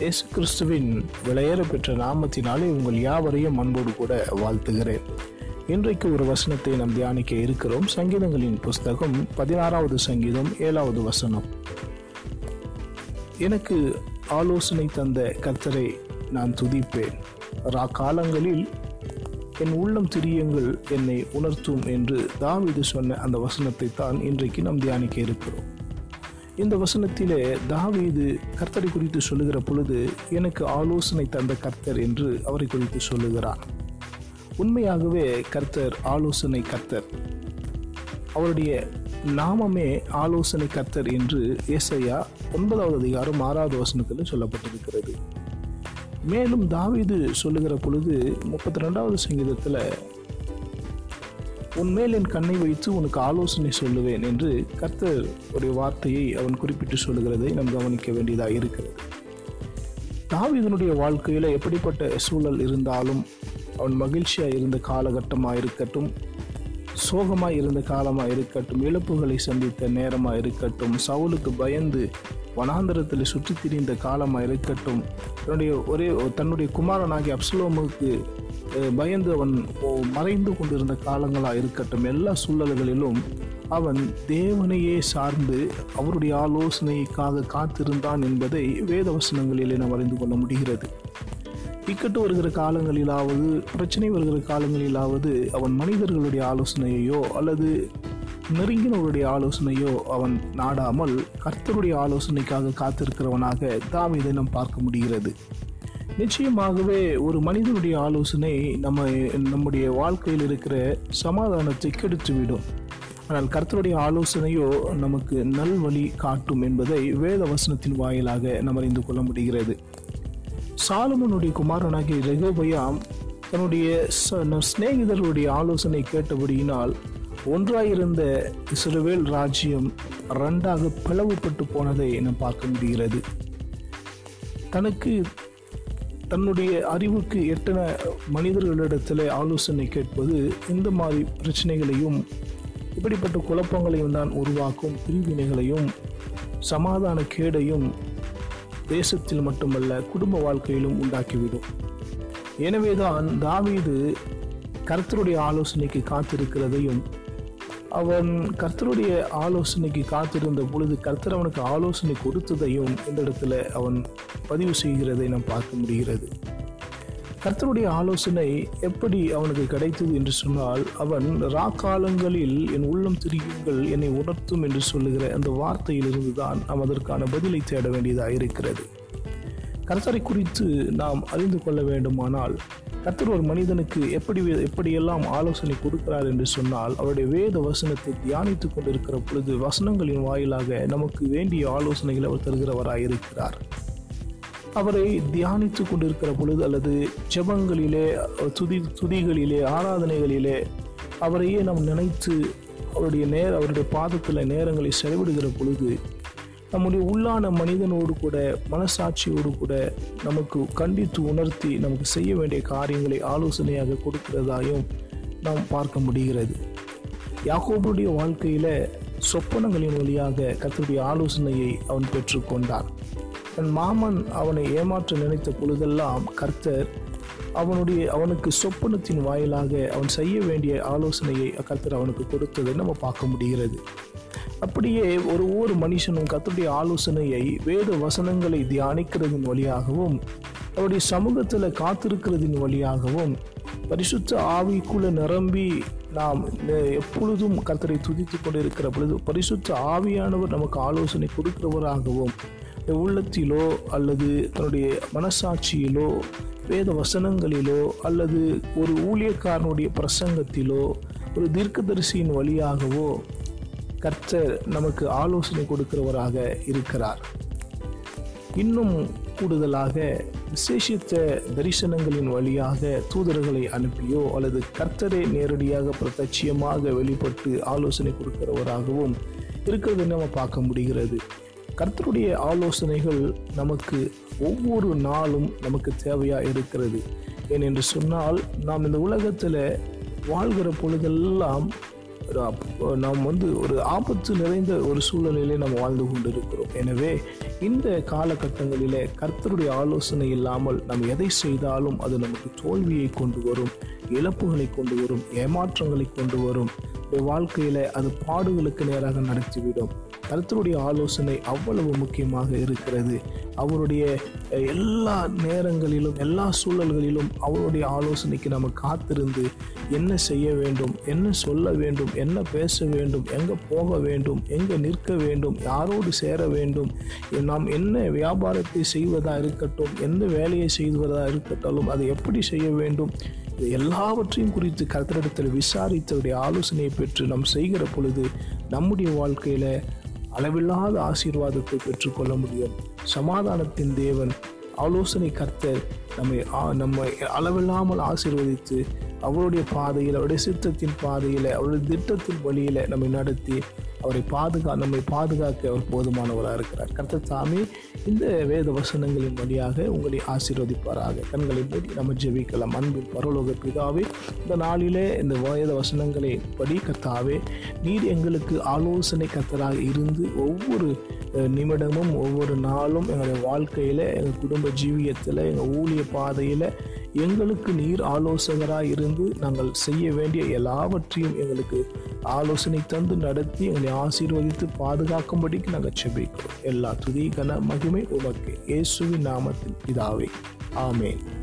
இயேசு கிறிஸ்துவின் விளையேற பெற்ற நாமத்தினாலே உங்கள் யாவரையும் அன்போடு கூட வாழ்த்துகிறேன். இன்றைக்கு ஒரு வசனத்தை நாம் தியானிக்க இருக்கிறோம். சங்கீதங்களின் புஸ்தகம் பதினாறாவது சங்கீதம் ஏழாவது வசனம். எனக்கு ஆலோசனை தந்த கர்த்தரை நான் துதிப்பேன். ரா காலங்களில் என் உள்ளம் திரியங்கள் என்னை உணர்த்தும் என்று தாவீது சொன்ன அந்த வசனத்தை தான் இன்றைக்கு நாம் தியானிக்க இருக்கிறோம். இந்த வசனத்திலே தாவீது கர்த்தரை குறித்து சொல்லுகிற பொழுது எனக்கு ஆலோசனை தந்த கர்த்தர் என்று அவரை குறித்து சொல்லுகிறார். உண்மையாகவே கர்த்தர் ஆலோசனை கர்த்தர். அவருடைய நாமமே ஆலோசனை கர்த்தர் என்று ஏசையா ஒன்பதாவது அதிகாரம் ஆறாவது வசனத்தில் சொல்லப்பட்டிருக்கிறது. மேலும் தாவீது சொல்லுகிற பொழுது முப்பத்தி ரெண்டாவது சங்கீதத்தில் உன்மேல் என் கண்ணை வைத்து உனக்கு ஆலோசனை சொல்லுவேன் என்று கர்த்தர் ஒரு வார்த்தையை அவன் குறிப்பிட்டு சொல்லுகிறதை நாம் கவனிக்க வேண்டியதாக இருக்கிறது. தாவிதனுடைய வாழ்க்கையில் எப்படிப்பட்ட சூழல் இருந்தாலும் அவன் மகிழ்ச்சியாக இருந்த காலகட்டமாக இருக்கட்டும் சோகமாக இருந்த காலமாக இருக்கட்டும் இழப்புகளை சந்தித்த நேரமாக இருக்கட்டும் சவுலுக்கு பயந்து வனாந்தரத்தில் சுற்றி திரிந்த காலமாக இருக்கட்டும் தன்னுடைய ஒரே தன்னுடைய குமாரனாகிய அப்சலோமுக்கு பயந்து அவன் மறைந்து கொண்டிருந்த காலங்களாக இருக்கட்டும். எல்லா சூழல்களிலும் அவன் தேவனையே சார்ந்து அவருடைய ஆலோசனைக்காக காத்திருந்தான் என்பதை வேத வசனங்களிலே நாம் அறிந்து கொள்ள முடிகிறது. இக்கட்டு வருகிற காலங்களிலாவது பிரச்சனை வருகிற காலங்களிலாவது அவன் மனிதர்களுடைய ஆலோசனையையோ அல்லது நெருங்கினவருடைய ஆலோசனையோ அவன் நாடாமல் கர்த்தருடைய ஆலோசனைக்காக காத்திருக்கிறவனாக தாவீதை நாம் பார்க்க முடிகிறது. நிச்சயமாகவே ஒரு மனிதனுடைய ஆலோசனை நம்ம நம்முடைய வாழ்க்கையில் இருக்கிற சமாதானத்தை கெடுத்துவிடும். ஆனால் கர்த்தருடைய ஆலோசனையோ நமக்கு நல் வழி காட்டும் என்பதை வேத வசனத்தின் வாயிலாக நாம் அறிந்து கொள்ள முடிகிறது. சாலமனுடைய குமாரனாகிய ரெகோபயாம் தன்னுடைய சிநேகிதர்களுடைய ஆலோசனை கேட்டபடியினால் ஒன்றாயிருந்த இஸ்ரவேல் ராஜ்யம் ரெண்டாக பிளவுபட்டு போனதை நாம் பார்க்க முடிகிறது. தனக்கு தன்னுடைய அறிவுக்கு எட்டன மனிதர்களிடத்தில் ஆலோசனை கேட்பது இந்த மாதிரி பிரச்சனைகளையும் இப்படிப்பட்ட குழப்பங்களையும் தான் உருவாக்கும் பிரிவினைகளையும் சமாதான கேடையும் தேசத்தில் மட்டுமல்ல குடும்ப வாழ்க்கையிலும் உண்டாக்கிவிடும். எனவேதான் தாவீது கர்த்தருடைய ஆலோசனைக்கு காத்திருக்கிறதையும் அவன் கர்த்தருடைய ஆலோசனைக்கு காத்திருந்த பொழுது கர்த்தர் அவனுக்கு ஆலோசனை கொடுத்ததையும் இந்த இடத்துல அவன் பதிவு செய்கிறதை நாம் பார்க்க முடிகிறது. கர்த்தருடைய ஆலோசனை எப்படி அவனுக்கு கிடைத்தது என்று சொன்னால் அவன் ரா காலங்களில் என் உள்ளம் திரியுங்கள் என்னை உணர்த்தும் என்று சொல்லுகிற அந்த வார்த்தையிலிருந்து தான் நாம் அதற்கான பதிலை தேட வேண்டியதாக இருக்கிறது. கர்த்தரை குறித்து நாம் அறிந்து கொள்ள வேண்டுமானால் கர்த்தர் ஒரு மனிதனுக்கு எப்படி எப்படியெல்லாம் ஆலோசனை கொடுக்கிறார் என்று சொன்னால் அவருடைய வேத வசனத்தை தியானித்துக் கொண்டிருக்கிற பொழுது வசனங்களின் வாயிலாக நமக்கு வேண்டிய ஆலோசனைகளை அவர் தருகிறவராக இருக்கிறார் அவரை தியானித்து கொண்டிருக்கிற பொழுது அல்லது ஜெபங்களிலே துதி துதிகளிலே ஆராதனைகளிலே அவரையே நாம் நினைத்து அவருடைய நேர் அவருடைய பாதத்தில் நேரங்களை செலவிடுகிற பொழுது நம்முடைய உள்ளான மனிதனோடு கூட மனசாட்சியோடு கூட நமக்கு கண்டித்து உணர்த்தி நமக்கு செய்ய வேண்டிய காரியங்களை ஆலோசனையாக கொடுக்கிறதாயும் நாம் பார்க்க முடிகிறது. யாக்கோபுடைய வாழ்க்கையில் சொப்பனங்களின் வழியாக கத்தருடைய ஆலோசனையை அவன் பெற்றுக்கொண்டான் தன் மாமன் அவனை ஏமாற்ற நினைத்த பொழுதெல்லாம் கர்த்தர் அவனுடைய அவனுக்கு சொப்பனத்தின் வாயிலாக அவன் செய்ய வேண்டிய ஆலோசனையை கர்த்தர் அவனுக்கு கொடுத்ததை நம்ம பார்க்க முடிகிறது. அப்படியே ஒரு ஒவ்வொரு மனுஷனும் கத்தருடைய ஆலோசனையை வேத வசனங்களை தியானிக்கிறதின் வழியாகவும் அவருடைய சமூகத்தில் காத்திருக்கிறதின் வழியாகவும் பரிசுத்த ஆவிக்குள்ள நிரம்பி நாம் எப்பொழுதும் கர்த்தரை துதித்து கொண்டு இருக்கிற பொழுது பரிசுத்த ஆவியானவர் நமக்கு ஆலோசனை கொடுக்கிறவராகவும் உள்ளத்திலோ அல்லது தன்னுடைய மனசாட்சியிலோ வேத வசனங்களிலோ அல்லது ஒரு ஊழியக்காரனுடைய பிரசங்கத்திலோ ஒரு தீர்க்கதரிசியின் வழியாகவோ கர்த்தர் நமக்கு ஆலோசனை கொடுக்கிறவராக இருக்கிறார். இன்னும் கூடுதலாக விசேஷித்த தரிசனங்களின் வழியாக தூதர்களை அனுப்பியோ அல்லது கர்த்தரை நேரடியாக பிரத்யட்சியமாக வெளிப்பட்டு ஆலோசனை கொடுக்கிறவராகவும் இருக்கிறது நம்ம பார்க்க முடிகிறது. கர்த்தருடைய ஆலோசனைகள் நமக்கு ஒவ்வொரு நாளும் நமக்கு தேவையா இருக்கிறது. ஏனென்று சொன்னால் நாம் இந்த உலகத்தில் வாழ்கிற பொழுதெல்லாம் நாம் வந்து ஒரு ஆபத்து நிறைந்த ஒரு சூழ்நிலையிலே நாம் வாழ்ந்து கொண்டிருக்கிறோம். எனவே இந்த காலகட்டங்களிலே கர்த்தருடைய ஆலோசனை இல்லாமல் நாம் எதை செய்தாலும் அது நமக்கு தோல்வியை கொண்டு வரும் இழப்புகளை கொண்டு வரும் ஏமாற்றங்களை கொண்டு வரும். வாழ்க்கையில அது பாடுகளுக்கு நேராக நடத்திவிடும் கருத்தருடைய ஆலோசனை அவ்வளவு முக்கியமாக இருக்கிறது. அவருடைய எல்லா நேரங்களிலும் எல்லா சூழல்களிலும் அவருடைய ஆலோசனைக்கு நம்ம காத்திருந்து என்ன செய்ய வேண்டும் என்ன சொல்ல வேண்டும் என்ன பேச வேண்டும் எங்கே போக வேண்டும் எங்கே நிற்க வேண்டும் யாரோடு சேர வேண்டும் நாம் என்ன வியாபாரத்தை செய்வதாக இருக்கட்டும் எந்த வேலையை செய்வதாக இருக்கட்டும் அதை எப்படி செய்ய வேண்டும் எல்லாவற்றையும் குறித்து கர்த்தரிடத்தில் விசாரித்தவருடைய ஆலோசனையை பெற்று நாம் செய்கிற பொழுது நம்முடைய வாழ்க்கையில அளவில்லாத ஆசீர்வாதத்தை பெற்றுக்கொள்ள முடியும். சமாதானத்தின் தேவன் ஆலோசனை கர்த்தர் நம்மை நம்மை அளவில்லாமல் ஆசீர்வதித்து அவருடைய பாதையில் அவருடைய சித்தத்தின் பாதையில் அவருடைய திட்டத்தின் வழியில் நம்மை நடத்தி அவரை பாதுகா நம்மை பாதுகாக்க அவர் போதுமானவராக இருக்கிறார். கர்த்தர் சாமி இந்த வேத வசனங்களின் வழியாக உங்களை ஆசீர்வதிப்பாராக. கண்களை மூடி நம்ம ஜெபிக்கலாம். அன்பின் பரலோக பிதாவே இந்த நாளிலே இந்த வேத வசனங்களை படி கர்த்தாவே நீர் எங்களுக்கு ஆலோசனை கர்த்தராக இருந்து ஒவ்வொரு நிமிடமும் ஒவ்வொரு நாளும் எங்களுடைய வாழ்க்கையில் எங்கள் குடும்ப ஜீவியத்தில் எங்கள் ஊழிய பாதையில் எங்களுக்கு நீர் ஆலோசகராக இருந்து நாங்கள் செய்ய வேண்டிய எல்லாவற்றையும் எங்களுக்கு ஆலோசனை தந்து நடத்தி எங்களை ஆசீர்வதித்து பாதுகாக்கும்படிக்கு நாங்கள் செபிக்கிறோம். எல்லா துதி கன மகிமை உமக்கு இயேசுவின் நாமத்தில் இதாவே ஆமேன்.